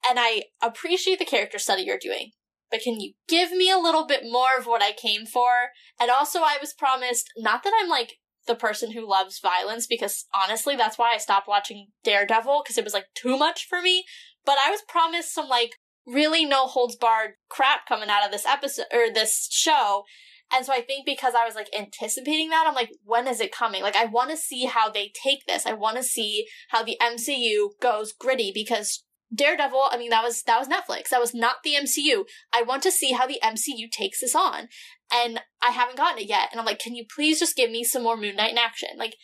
and I appreciate the character study you're doing. But can you give me a little bit more of what I came for? And also, I was promised, not that I'm like the person who loves violence, because honestly, that's why I stopped watching Daredevil, because it was like too much for me. But I was promised some like really no holds barred crap coming out of this episode or this show. And so I think because I was like anticipating that, I'm like, when is it coming? Like, I want to see how they take this. I want to see how the MCU goes gritty because Daredevil, I mean, that was that was Netflix. That was not the MCU. I want to see how the MCU takes this on. And I haven't gotten it yet. And I'm like, can you please just give me some more Moon Knight in action? Like,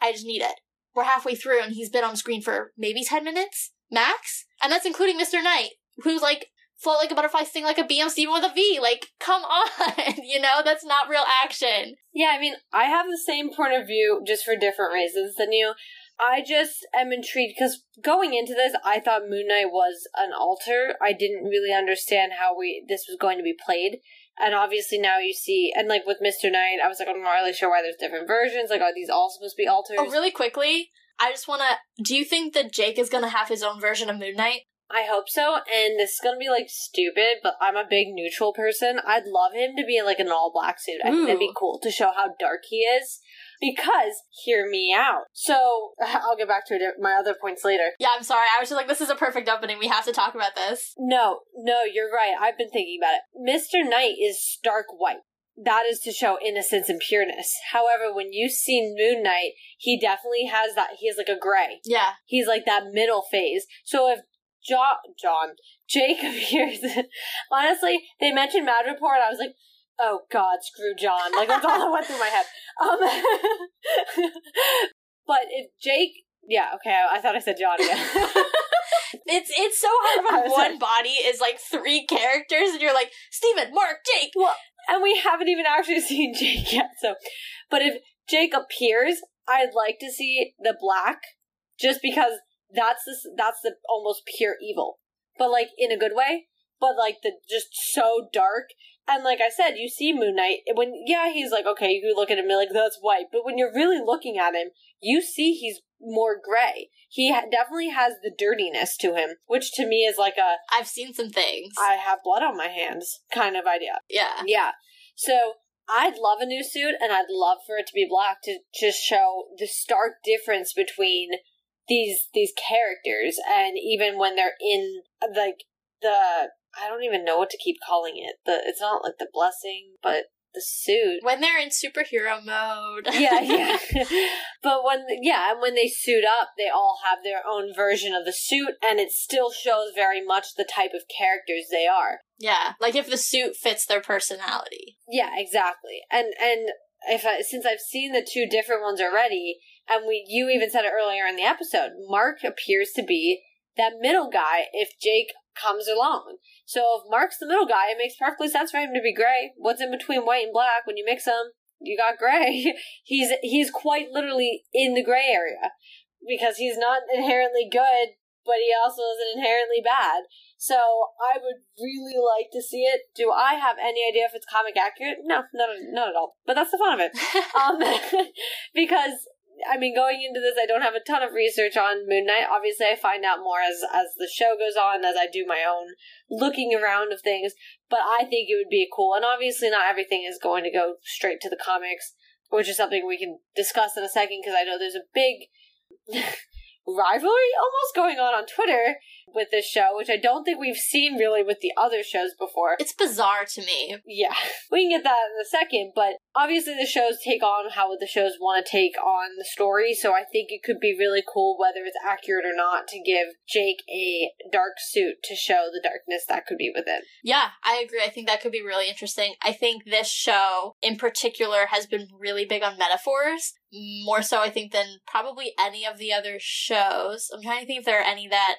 I just need it. We're halfway through and he's been on screen for maybe 10 minutes max. And that's including Mr. Knight, who's like float like a butterfly, sting like a Steven with a V. Like, come <laughs> on, you know, that's not real action. Yeah, I mean, I have the same point of view just for different reasons than you. I just am intrigued because going into this, I thought Moon Knight was an alter. I didn't really understand how we this was going to be played, and obviously now you see, and like with Mister Knight, I was like, I'm not really sure why there's different versions. Like, are these all supposed to be alters? Oh, really quickly, I just want to. Do you think that Jake is going to have his own version of Moon Knight? I hope so, and this is gonna be like stupid, but I'm a big neutral person. I'd love him to be in like an all black suit. I think that'd be cool to show how dark he is. Because, hear me out. So, <laughs> I'll get back to it, my other points later. Yeah, I'm sorry. I was just like, this is a perfect opening. We have to talk about this. No, no, you're right. I've been thinking about it. Mr. Knight is stark white. That is to show innocence and pureness. However, when you see Moon Knight, he definitely has that, he has like a gray. Yeah. He's like that middle phase. So if John, John, Jake appears, honestly, they mentioned Madripoor and I was like, oh god, screw John. Like that's all that went through my head. Um, <laughs> but if Jake, yeah, okay, I, I thought I said John again. <laughs> It's it's so hard when one like- body is like three characters and you're like, Steven, Mark, Jake. Well, and we haven't even actually <laughs> seen Jake yet. So, but if Jake appears, I'd like to see the black, just because that's the that's the almost pure evil, but like in a good way. But like the just so dark, and like I said, you see Moon Knight when yeah he's like okay you look at him and like that's white, but when you're really looking at him, you see he's more gray. He ha- definitely has the dirtiness to him, which to me is like a I've seen some things. I have blood on my hands kind of idea. yeah. Yeah. So I'd love a new suit and I'd love for it to be black to just show the stark difference between these these characters and even when they're in like the I don't even know what to keep calling it. The it's not like the blessing, but the suit. When they're in superhero mode. yeah, <laughs> yeah. but when yeah, and when they suit up, they all have their own version of the suit and it still shows very much the type of characters they are. yeah. Like if the suit fits their personality. Yeah, exactly. And and if I, since I've seen the two different ones already, and we you even said it earlier in the episode, Mark appears to be that middle guy if Jake comes along. So if Mark's the middle guy, it makes perfectly sense for him to be gray. What's in between white and black when you mix them? You got gray. <laughs> he's he's quite literally in the gray area because he's not inherently good, but he also isn't inherently bad. So I would really like to see it. Do I have any idea if it's comic accurate? No, not not at all. But that's the fun of it. <laughs> Um, <laughs> because I mean, going into this, I don't have a ton of research on Moon Knight. Obviously, I find out more as as the show goes on, as I do my own looking around of things. But I think it would be cool, and obviously, not everything is going to go straight to the comics, which is something we can discuss in a second. Because I know there's a big <laughs> rivalry almost going on on Twitter with this show, which I don't think we've seen really with the other shows before. It's bizarre to me. Yeah, <laughs> we can get that in a second, but obviously the shows take on how the shows want to take on the story, so I think it could be really cool, whether it's accurate or not, to give Jake a dark suit to show the darkness that could be within. Yeah, I agree. I think that could be really interesting. I think this show in particular has been really big on metaphors, more so I think than probably any of the other shows. I'm trying to think if there are any that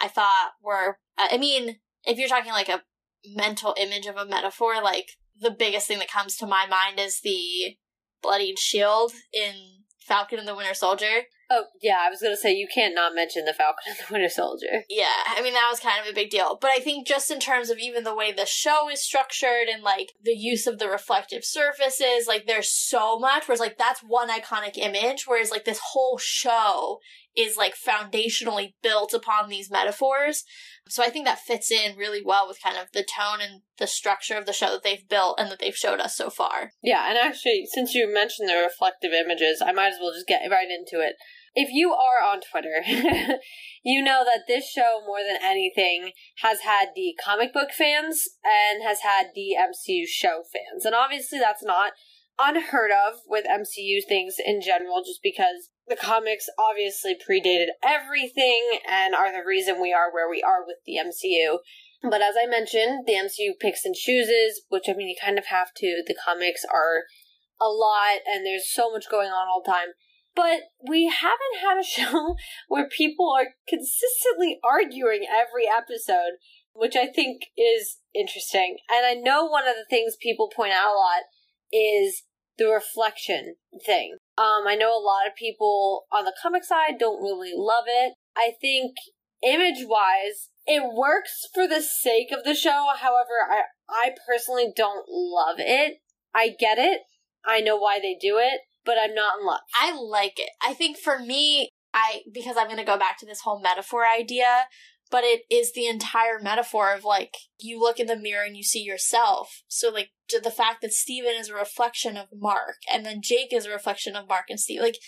I thought were uh, I mean, if you're talking like a mental image of a metaphor, like the biggest thing that comes to my mind is the bloodied shield in Falcon and the Winter Soldier. Oh, yeah, I was gonna say, you can't not mention the Falcon and the Winter Soldier. Yeah, I mean that was kind of a big deal. But I think just in terms of even the way the show is structured and like the use of the reflective surfaces, like there's so much whereas like that's one iconic image, whereas like this whole show is like foundationally built upon these metaphors. So I think that fits in really well with kind of the tone and the structure of the show that they've built and that they've showed us so far. Yeah, and actually, since you mentioned the reflective images, I might as well just get right into it. if you are on Twitter, <laughs> you know that this show, more than anything, has had the comic book fans and has had the MCU show fans. And obviously, that's not unheard of with MCU things in general, just because the comics obviously predated everything and are the reason we are where we are with the MCU. But as I mentioned, the MCU picks and chooses, which I mean, you kind of have to. The comics are a lot and there's so much going on all the time. But we haven't had a <laughs> show where people are consistently arguing every episode, which I think is interesting. And I know one of the things people point out a lot is the reflection thing. Um, I know a lot of people on the comic side don't really love it. I think image wise, it works for the sake of the show. However, I, I personally don't love it. I get it. I know why they do it, but I'm not in love. I like it. I think for me, I because I'm going to go back to this whole metaphor idea, but it is the entire metaphor of like you look in the mirror and you see yourself. So like the fact that Steven is a reflection of Mark and then Jake is a reflection of Mark and Steve. Like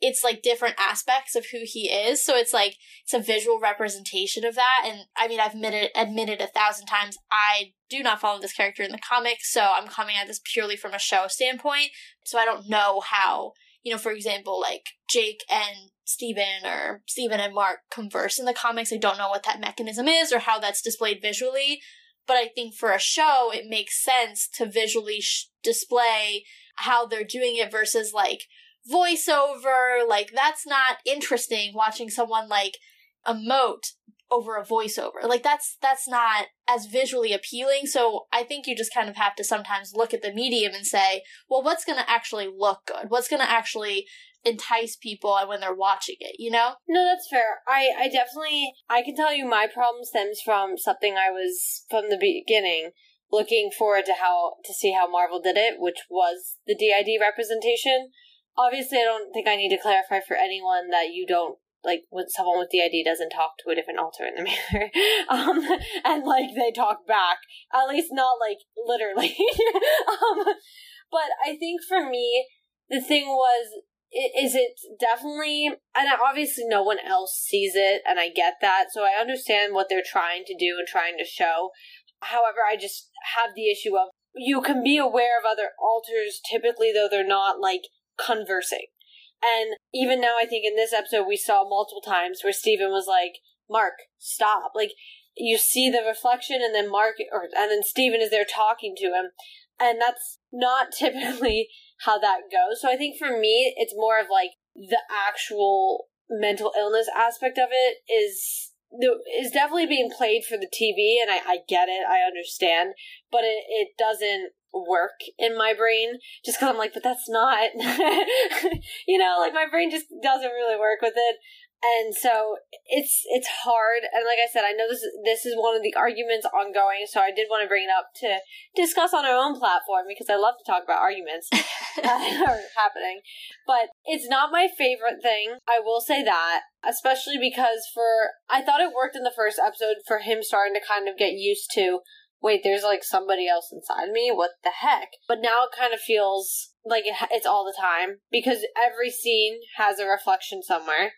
it's like different aspects of who he is. So it's like it's a visual representation of that. And I mean, I've admitted admitted a thousand times I do not follow this character in the comics, so I'm coming at this purely from a show standpoint. So I don't know how you know, for example, like Jake and Steven or Stephen and Mark converse in the comics. I don't know what that mechanism is or how that's displayed visually. But I think for a show, it makes sense to visually sh- display how they're doing it versus like voiceover. Like, that's not interesting watching someone like emote over a voiceover. Like that's that's not as visually appealing. So I think you just kind of have to sometimes look at the medium and say, well, what's going to actually look good? What's going to actually entice people when they're watching it, you know? No, that's fair. I I definitely I can tell you my problem stems from something I was from the beginning looking forward to how to see how Marvel did it, which was the DID representation. Obviously, I don't think I need to clarify for anyone that you don't like when someone with DID doesn't talk to a different alter in the mirror, <laughs> um, and like they talk back, at least not like literally. <laughs> um, but I think for me, the thing was, is it definitely, and obviously no one else sees it, and I get that, so I understand what they're trying to do and trying to show. However, I just have the issue of you can be aware of other alters typically, though they're not like conversing. And even now, I think in this episode, we saw multiple times where Steven was like, Mark, stop. Like, you see the reflection, and then Mark, or, and then Steven is there talking to him. And that's not <laughs> typically how that goes. So I think for me, it's more of like the actual mental illness aspect of it is is definitely being played for the TV, and I, I get it, I understand, but it, it doesn't work in my brain just because I'm like, but that's not, <laughs> you know, like my brain just doesn't really work with it. And so it's it's hard, and like I said, I know this this is one of the arguments ongoing. So I did want to bring it up to discuss on our own platform because I love to talk about arguments <laughs> that are happening. But it's not my favorite thing. I will say that, especially because for I thought it worked in the first episode for him starting to kind of get used to wait, there's like somebody else inside me. What the heck? But now it kind of feels like it, it's all the time because every scene has a reflection somewhere.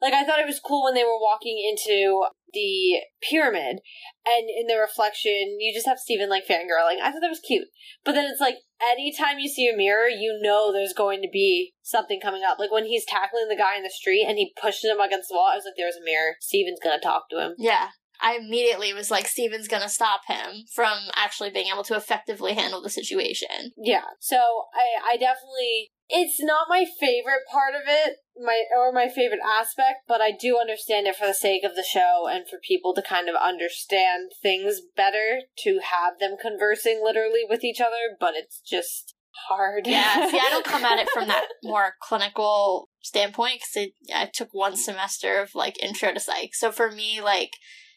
Like I thought it was cool when they were walking into the pyramid and in the reflection you just have Steven like fangirling. I thought that was cute. But then it's like anytime you see a mirror, you know there's going to be something coming up. Like when he's tackling the guy in the street and he pushes him against the wall, I was like, there's a mirror. Steven's gonna talk to him. Yeah. I immediately was like, Steven's gonna stop him from actually being able to effectively handle the situation. Yeah. So I, I definitely it's not my favorite part of it, my or my favorite aspect, but I do understand it for the sake of the show and for people to kind of understand things better to have them conversing literally with each other, but it's just hard. Yeah, see, I don't come at it from that <laughs> more clinical standpoint because I took one semester of like intro to psych. So for me, like,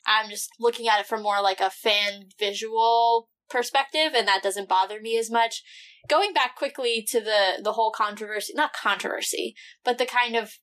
I'm just looking at it from more like a fan visual perspective, and that doesn't bother me as much. Going back quickly to the the whole controversy, not controversy, but the kind of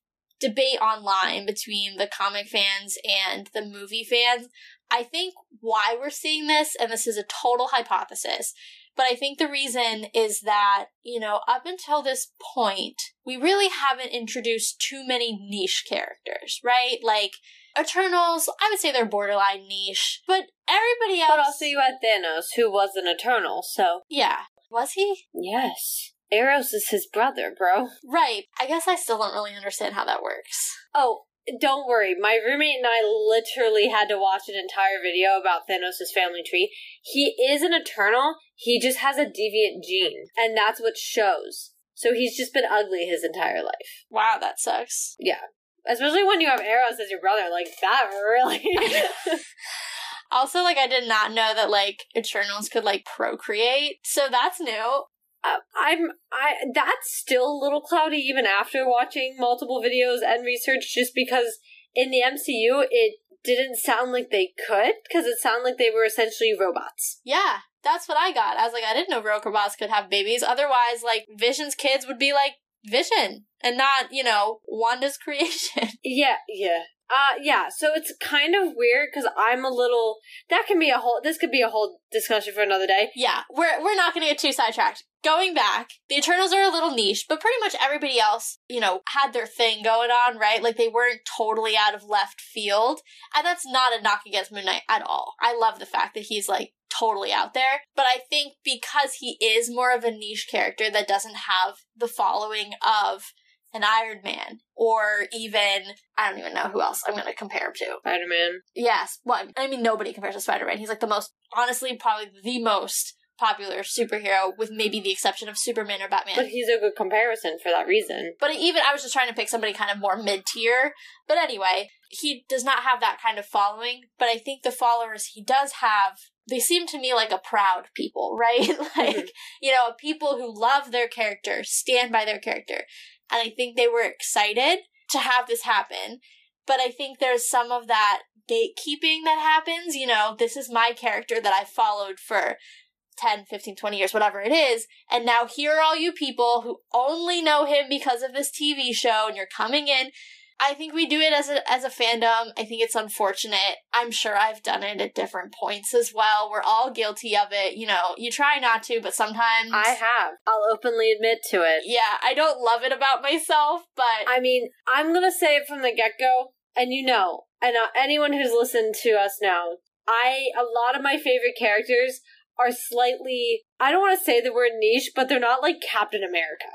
debate online between the comic fans and the movie fans. I think why we're seeing this, and this is a total hypothesis, But I think the reason is that, you know, up until this point, we really haven't introduced too many niche characters, right? Like, Eternals, I would say they're borderline niche, but everybody else. But also you had Thanos, who was an Eternal, so. Yeah. Was he? Yes. Eros is his brother, bro. Right. I guess I still don't really understand how that works. Oh, don't worry. My roommate and I literally had to watch an entire video about Thanos' family tree. He is an Eternal, he just has a deviant gene, and that's what shows. So he's just been ugly his entire life. Wow, that sucks. Yeah. Especially when you have Eros as your brother, like that really. <laughs> <laughs> <laughs> Also, like, I did not know that, like, Eternals could, like, procreate. So that's new. Uh, I'm I that's still a little cloudy even after watching multiple videos and research just because in the MCU it didn't sound like they could because it sounded like they were essentially robots. Yeah, that's what I got. I was like, I didn't know robots could have babies. Otherwise, like, Vision's kids would be like Vision and not, you know, Wanda's <laughs> creation. Yeah, yeah. Uh yeah, so it's kind of weird cuz I'm a little that can be a whole this could be a whole discussion for another day. Yeah, we're we're not going to get too sidetracked. Going back, the Eternals are a little niche, but pretty much everybody else, you know, had their thing going on, right? Like they weren't totally out of left field, and that's not a knock against Moon Knight at all. I love the fact that he's like totally out there, but I think because he is more of a niche character that doesn't have the following of an Iron Man or even I don't even know who else I'm going to compare him to. Spider Man. Yes, well, I mean nobody compares to Spider Man. He's like the most, honestly, probably the most popular superhero, with maybe the exception of Superman or Batman. But he's a good comparison for that reason. But even I was just trying to pick somebody kind of more mid tier. But anyway, he does not have that kind of following. But I think the followers he does have, they seem to me like a proud people, <laughs> right? <laughs> like, mm-hmm. you know, people who love their character, stand by their character. And I think they were excited to have this happen. But I think there's some of that gatekeeping that happens. You know, this is my character that I followed for 10, 15, 20 years, whatever it is. And now here are all you people who only know him because of this TV show and you're coming in. I think we do it as a as a fandom. I think it's unfortunate. I'm sure I've done it at different points as well. We're all guilty of it. You know, you try not to, but sometimes I have. I'll openly admit to it. Yeah, I don't love it about myself, but I mean, I'm gonna say it from the get go, and you know, and uh, anyone who's listened to us know, I a lot of my favorite characters are slightly I don't want to say the word niche, but they're not like Captain America.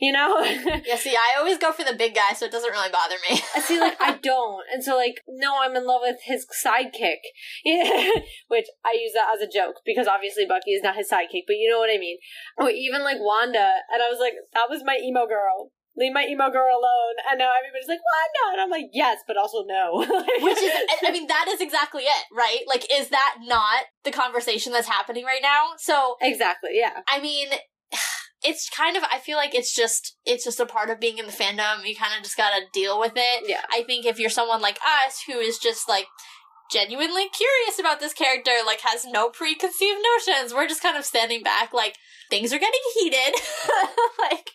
You know? <laughs> yeah, see, I always go for the big guy, so it doesn't really bother me. I see, like, I <laughs> don't. And so, like, no, I'm in love with his sidekick. Yeah. <laughs> Which I use that as a joke because obviously Bucky is not his sidekick, but you know what I mean. Or even like Wanda, and I was like, that was my emo girl. Leave my emo girl alone. And now everybody's like, Wanda. And I'm like, yes, but also no. Which is, I mean, that is exactly it, right? Like, is that not the conversation that's happening right now? So. Exactly, yeah. I mean, it's kind of I feel like it's just it's just a part of being in the fandom. You kind of just gotta deal with it. Yeah. I think if you're someone like us who is just like genuinely curious about this character, like has no preconceived notions, we're just kind of standing back like things are getting heated. <laughs> like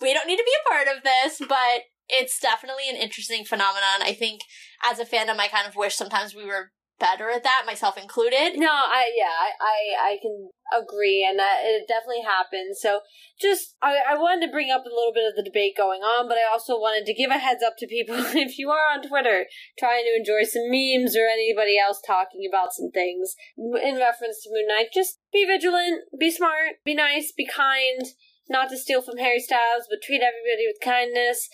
we don't need to be a part of this, but it's definitely an interesting phenomenon. I think as a fandom I kind of wish sometimes we were better at that, myself included. No, I yeah, I I, I can agree, and that it definitely happens. So, just I, I wanted to bring up a little bit of the debate going on, but I also wanted to give a heads up to people <laughs> if you are on Twitter trying to enjoy some memes or anybody else talking about some things in reference to Moon Knight, just be vigilant, be smart, be nice, be kind. Not to steal from Harry Styles, but treat everybody with kindness.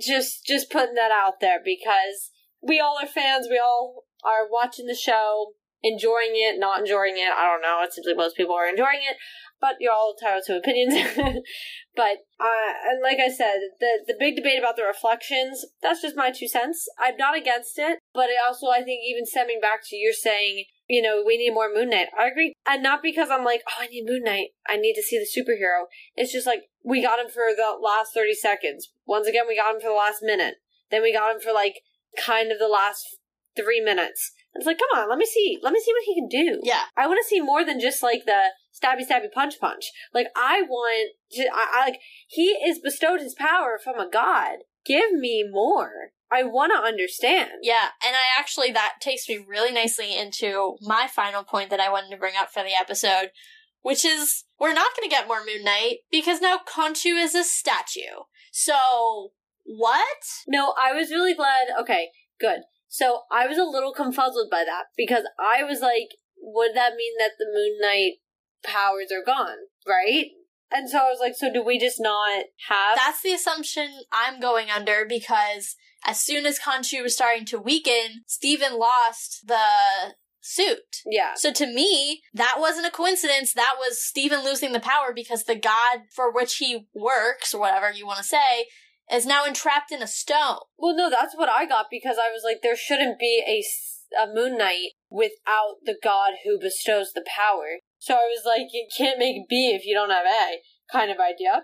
Just, just putting that out there because we all are fans. We all are watching the show, enjoying it, not enjoying it. I don't know. It seems like most people are enjoying it, but you're all entitled to opinions. <laughs> but uh, and like I said, the the big debate about the reflections. That's just my two cents. I'm not against it, but it also I think even stemming back to you're saying. You know, we need more Moon Knight. I agree. And not because I'm like, oh, I need Moon Knight. I need to see the superhero. It's just like, we got him for the last 30 seconds. Once again, we got him for the last minute. Then we got him for like kind of the last three minutes. And it's like, come on, let me see, let me see what he can do. Yeah. I want to see more than just like the stabby stabby punch punch. Like I want, to, I, I like he is bestowed his power from a god. Give me more. I want to understand. Yeah, and I actually that takes me really nicely into my final point that I wanted to bring up for the episode, which is we're not going to get more Moon Knight because now Khonshu is a statue. So, what? No, I was really glad. Okay, good. So I was a little confuzzled by that because I was like, would that mean that the Moon Knight powers are gone, right? And so I was like, so do we just not have That's the assumption I'm going under because as soon as Khonshu was starting to weaken, Steven lost the suit. Yeah. So to me, that wasn't a coincidence. That was Steven losing the power because the god for which he works, or whatever you want to say, is now entrapped in a stone. Well, no, that's what I got because I was like, there shouldn't be a, a Moon Knight without the god who bestows the power. So I was like, you can't make B if you don't have A kind of idea.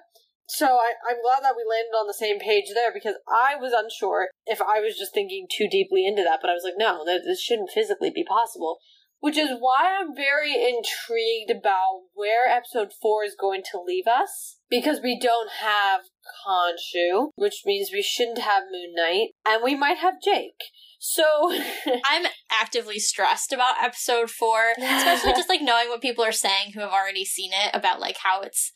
So I, I'm glad that we landed on the same page there because I was unsure if I was just thinking too deeply into that, but I was like, no, this shouldn't physically be possible. Which is why I'm very intrigued about where episode 4 is going to leave us. Because we don't have Khonshu, which means we shouldn't have Moon Knight, and we might have Jake. So, <laughs> I'm actively stressed about episode four, especially <laughs> just like knowing what people are saying who have already seen it about like how it's.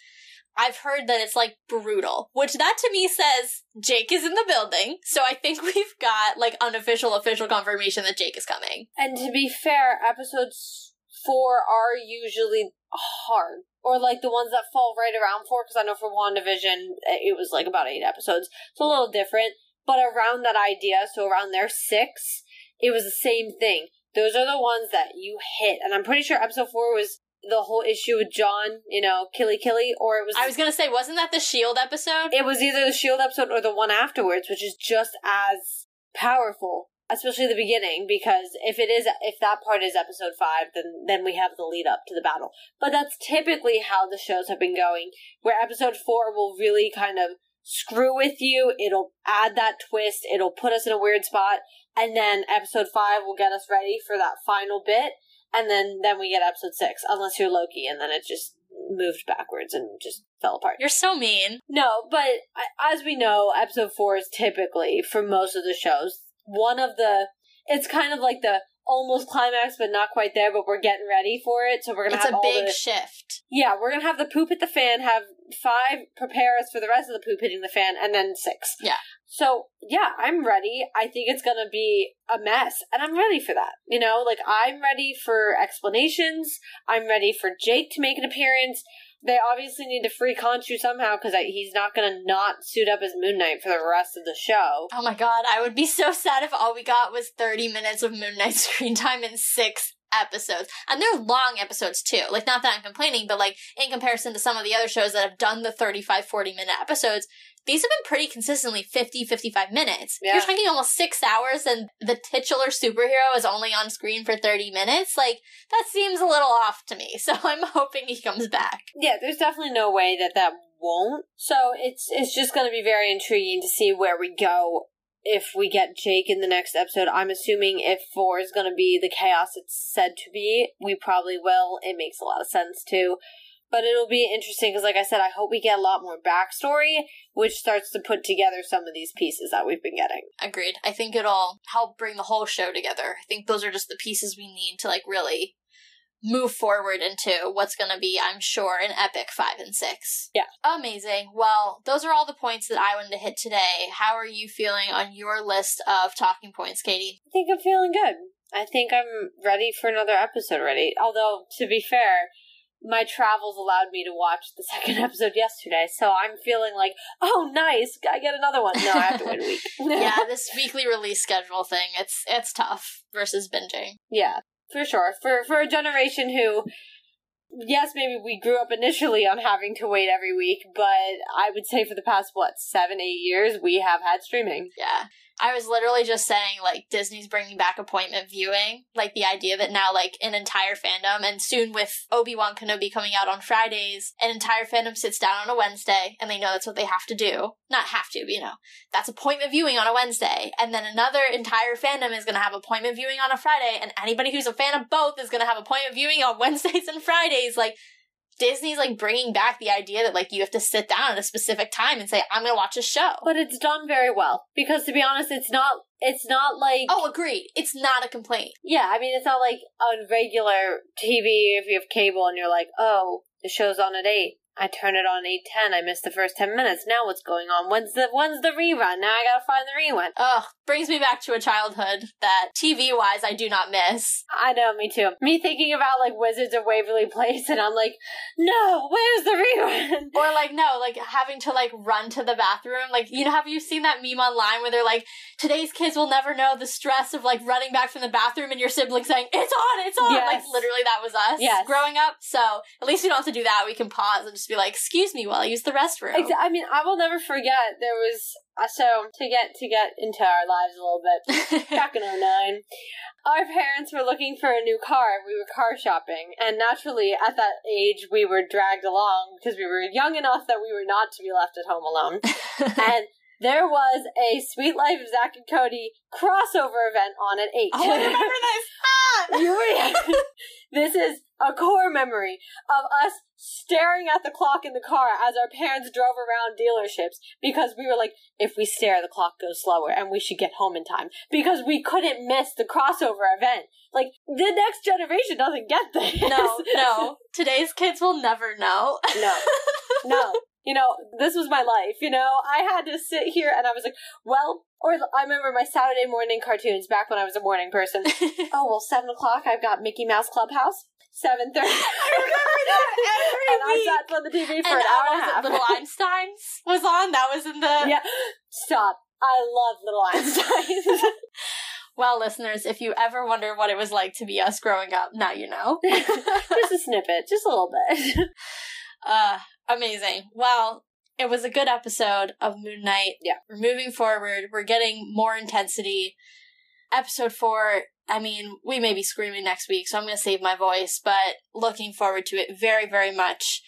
I've heard that it's like brutal, which that to me says Jake is in the building. So I think <laughs> we've got like unofficial, official confirmation that Jake is coming. and to be fair, episodes 4 are usually hard. Or like the ones that fall right around 4, because I know for WandaVision, it was like about 8 episodes. It's a little different, but around that idea, so around their 6, it was the same thing. Those are the ones that you hit. And I'm pretty sure episode 4 was the whole issue with John, you know, killy killy, or it was I was gonna say, wasn't that the Shield episode? it was either the Shield episode or the one afterwards, which is just as powerful, especially the beginning. Because if it is, if that part is episode five, then then we have the lead up to the battle. But that's typically how the shows have been going, where episode four will really kind of screw with you. It'll add that twist. It'll put us in a weird spot, and then episode five will get us ready for that final bit, and then then we get episode six, unless you're Loki, and then it just moved backwards and just fell apart. You're so mean. No, but as we know, episode four is typically for most of the shows one of the. It's kind of like the almost climax, but not quite there. But we're getting ready for it, so we're gonna It's have a big the. shift. yeah, we're gonna have the poop hit the fan. Have five prepare us for the rest of the poop hitting the fan, and then six. Yeah. So yeah, I'm ready. I think it's gonna be a mess, and I'm ready for that. You know, like I'm ready for explanations. I'm ready for Jake to make an appearance. They obviously need to free Khonshu somehow because he's not gonna not suit up as Moon Knight for the rest of the show. Oh my god, I would be so sad if all we got was 30 minutes of Moon Knight <laughs> screen time in six episodes. And they're long episodes too. Like, not that I'm complaining, but like, in comparison to some of the other shows that have done the 35, 40 minute episodes, these have been pretty consistently 50, 55 minutes. Yeah. You're talking almost six hours and the titular superhero is only on screen for 30 minutes. Like, that seems a little off to me. <laughs> So I'm hoping he comes back. Yeah, there's definitely no way that that won't. So it's it's just going to be very intriguing to see where we go if we get Jake in the next episode. I'm assuming if four is going to be the chaos it's said to be, we probably will. It makes a lot of sense too. But it'll be interesting because, like I said, I hope we get a lot more backstory, which starts to put together some of these pieces that we've been getting. Agreed. I think it'll help bring the whole show together. I think those are just the pieces we need to like really move forward into what's going to be, I'm sure, an epic five and six. Yeah. Amazing. Well, those are all the points that I wanted to hit today. How are you feeling on your list of talking points, Katie? I think I'm feeling good. I think I'm ready for another episode already. Although, to be fair, my travels allowed me to watch the <laughs> second episode yesterday, so I'm feeling like, oh, nice, I get another one. No, I have to wait a week. <laughs> <laughs> yeah, this weekly release schedule thing, it's it's tough versus binging. yeah, for sure. For for a generation who, yes, maybe we grew up initially on having to wait every week, but I would say for the past what seven, eight years, we have had streaming. Yeah. I was literally just saying, like, Disney's bringing back appointment viewing. Like, the idea that now, like, an entire fandom, and soon with Obi-Wan Kenobi coming out on Fridays, an entire fandom sits down on a Wednesday, and they know that's what they have to do. Not have to, but, you know. That's appointment viewing on a Wednesday. And then another entire fandom is gonna have appointment viewing on a Friday, and anybody who's a fan of both is gonna have appointment viewing on <laughs> Wednesdays and Fridays. Like, Disney's, like, bringing back the idea that, like, you have to sit down at a specific time and say, I'm gonna watch a show. But it's done very well because, to be honest, it's not. It's not like Oh, agreed. It's not a complaint. Yeah, I mean, it's not like on regular TV if you have cable and you're like, oh, The show's on at 8. I turn it on 8:10. I missed the first 10 minutes. Now what's going on? When's the when's the rerun? Now I got to find the rerun. Ugh, brings me back to a childhood that TV wise I do not miss. I know, me too. Me thinking about like Wizards of Waverly Place and I'm like, "No, where's the rerun?" <laughs> Or like no, like having to like run to the bathroom. Like you know, have you seen that meme online where they're like, "Today's kids will never know the stress of like running back from the bathroom and your sibling saying it's on, it's on." Yes. Like literally, that was us Yes. growing up. So at least we don't have to do that. We can pause and just be like, "Excuse me while I use the restroom." I mean, I will never forget there was uh, so to get to get into our lives a little bit. <laughs> back in 09, our parents were looking for a new car. We were car shopping. And naturally, at that age, we were dragged along because we were young enough that we were not to be left at home alone. <laughs> and there was a Suite Life of Zack and Cody crossover event on at 8. oh, I remember this. <laughs> Ah! This is a core memory of us staring at the clock in the car as our parents drove around dealerships because we were like, if we stare, the clock goes slower and we should get home in time because we couldn't miss the crossover event. Like, the next generation doesn't get this. No, no. <laughs> Today's kids will never know. no, no. You know, this was my life. You know, I had to sit here and I was like, well, or I remember my Saturday morning cartoons back when I was a morning person. <laughs> oh well, seven o'clock. I've got Mickey Mouse Clubhouse. Seven thirty. <laughs> I remember that every and I sat on the TV for and an hour and a half. Little Einsteins was on. That was in the <laughs> yeah, stop. I love Little Einstein. Well, listeners, if you ever wonder what it was like to be us growing up, now you know. just a snippet, just a little bit. uh, amazing. Well, it was a good episode of Moon Knight. Yeah. We're moving forward. We're getting more intensity. Episode four, I mean, we may be screaming next week, so I'm going to save my voice, but looking forward to it very, very much.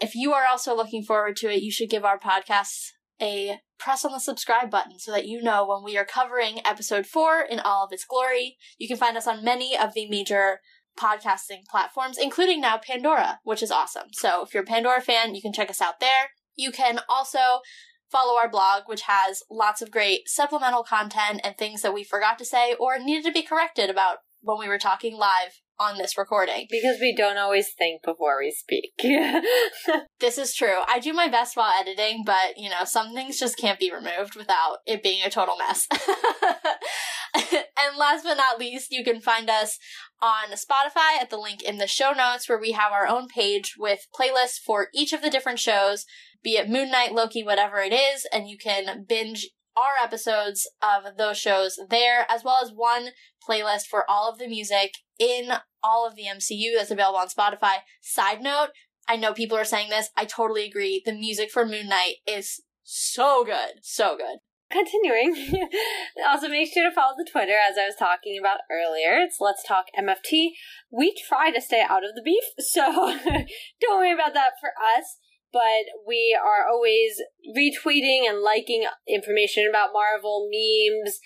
If you are also looking forward to it, you should give our podcast a press on the subscribe button so that you know when we are covering episode four in all of its glory. You can find us on many of the major podcasting platforms, including now Pandora, which is awesome. So if you're a Pandora fan, you can check us out there. You can also follow our blog, which has lots of great supplemental content and things that we forgot to say or needed to be corrected about when we were talking live on this recording. because we don't always think before we speak. <laughs> This is true. I do my best while editing, but you know, some things just can't be removed without it being a total mess. <laughs> and last but not least, you can find us on Spotify at the link in the show notes where we have our own page with playlists for each of the different shows, be it Moon Knight, Loki, whatever it is, and you can binge our episodes of those shows there, as well as one playlist for all of the music in all of the MCU that's available on Spotify. Side note, I know people are saying this. I totally agree. The music for Moon Knight is so good. So good. Continuing. <laughs> also, make sure to follow the Twitter as I was talking about earlier. It's Let's Talk MFT. We try to stay out of the beef, <laughs> so <laughs> don't worry about that for us. But we are always retweeting and liking information about Marvel, memes,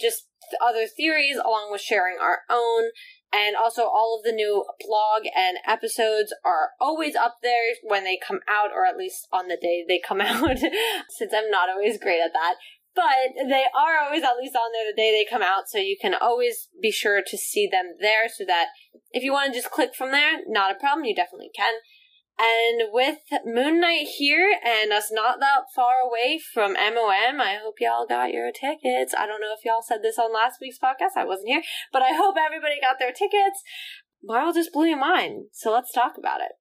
just other theories, along with sharing our own. And also, all of the new blog and episodes are always up there when they come out, or at least on the day they come <laughs> out, since I'm not always great at that. But they are always at least on there the day they come out, so you can always be sure to see them there so that if you want to just click from there, not a problem, you definitely can. And with Moon Knight here and us not that far away from MOM, I hope y'all got your tickets. I don't know if y'all said this on last week's podcast, I wasn't here, but I hope everybody got their tickets. Marvel just blew your mind, so let's talk about it.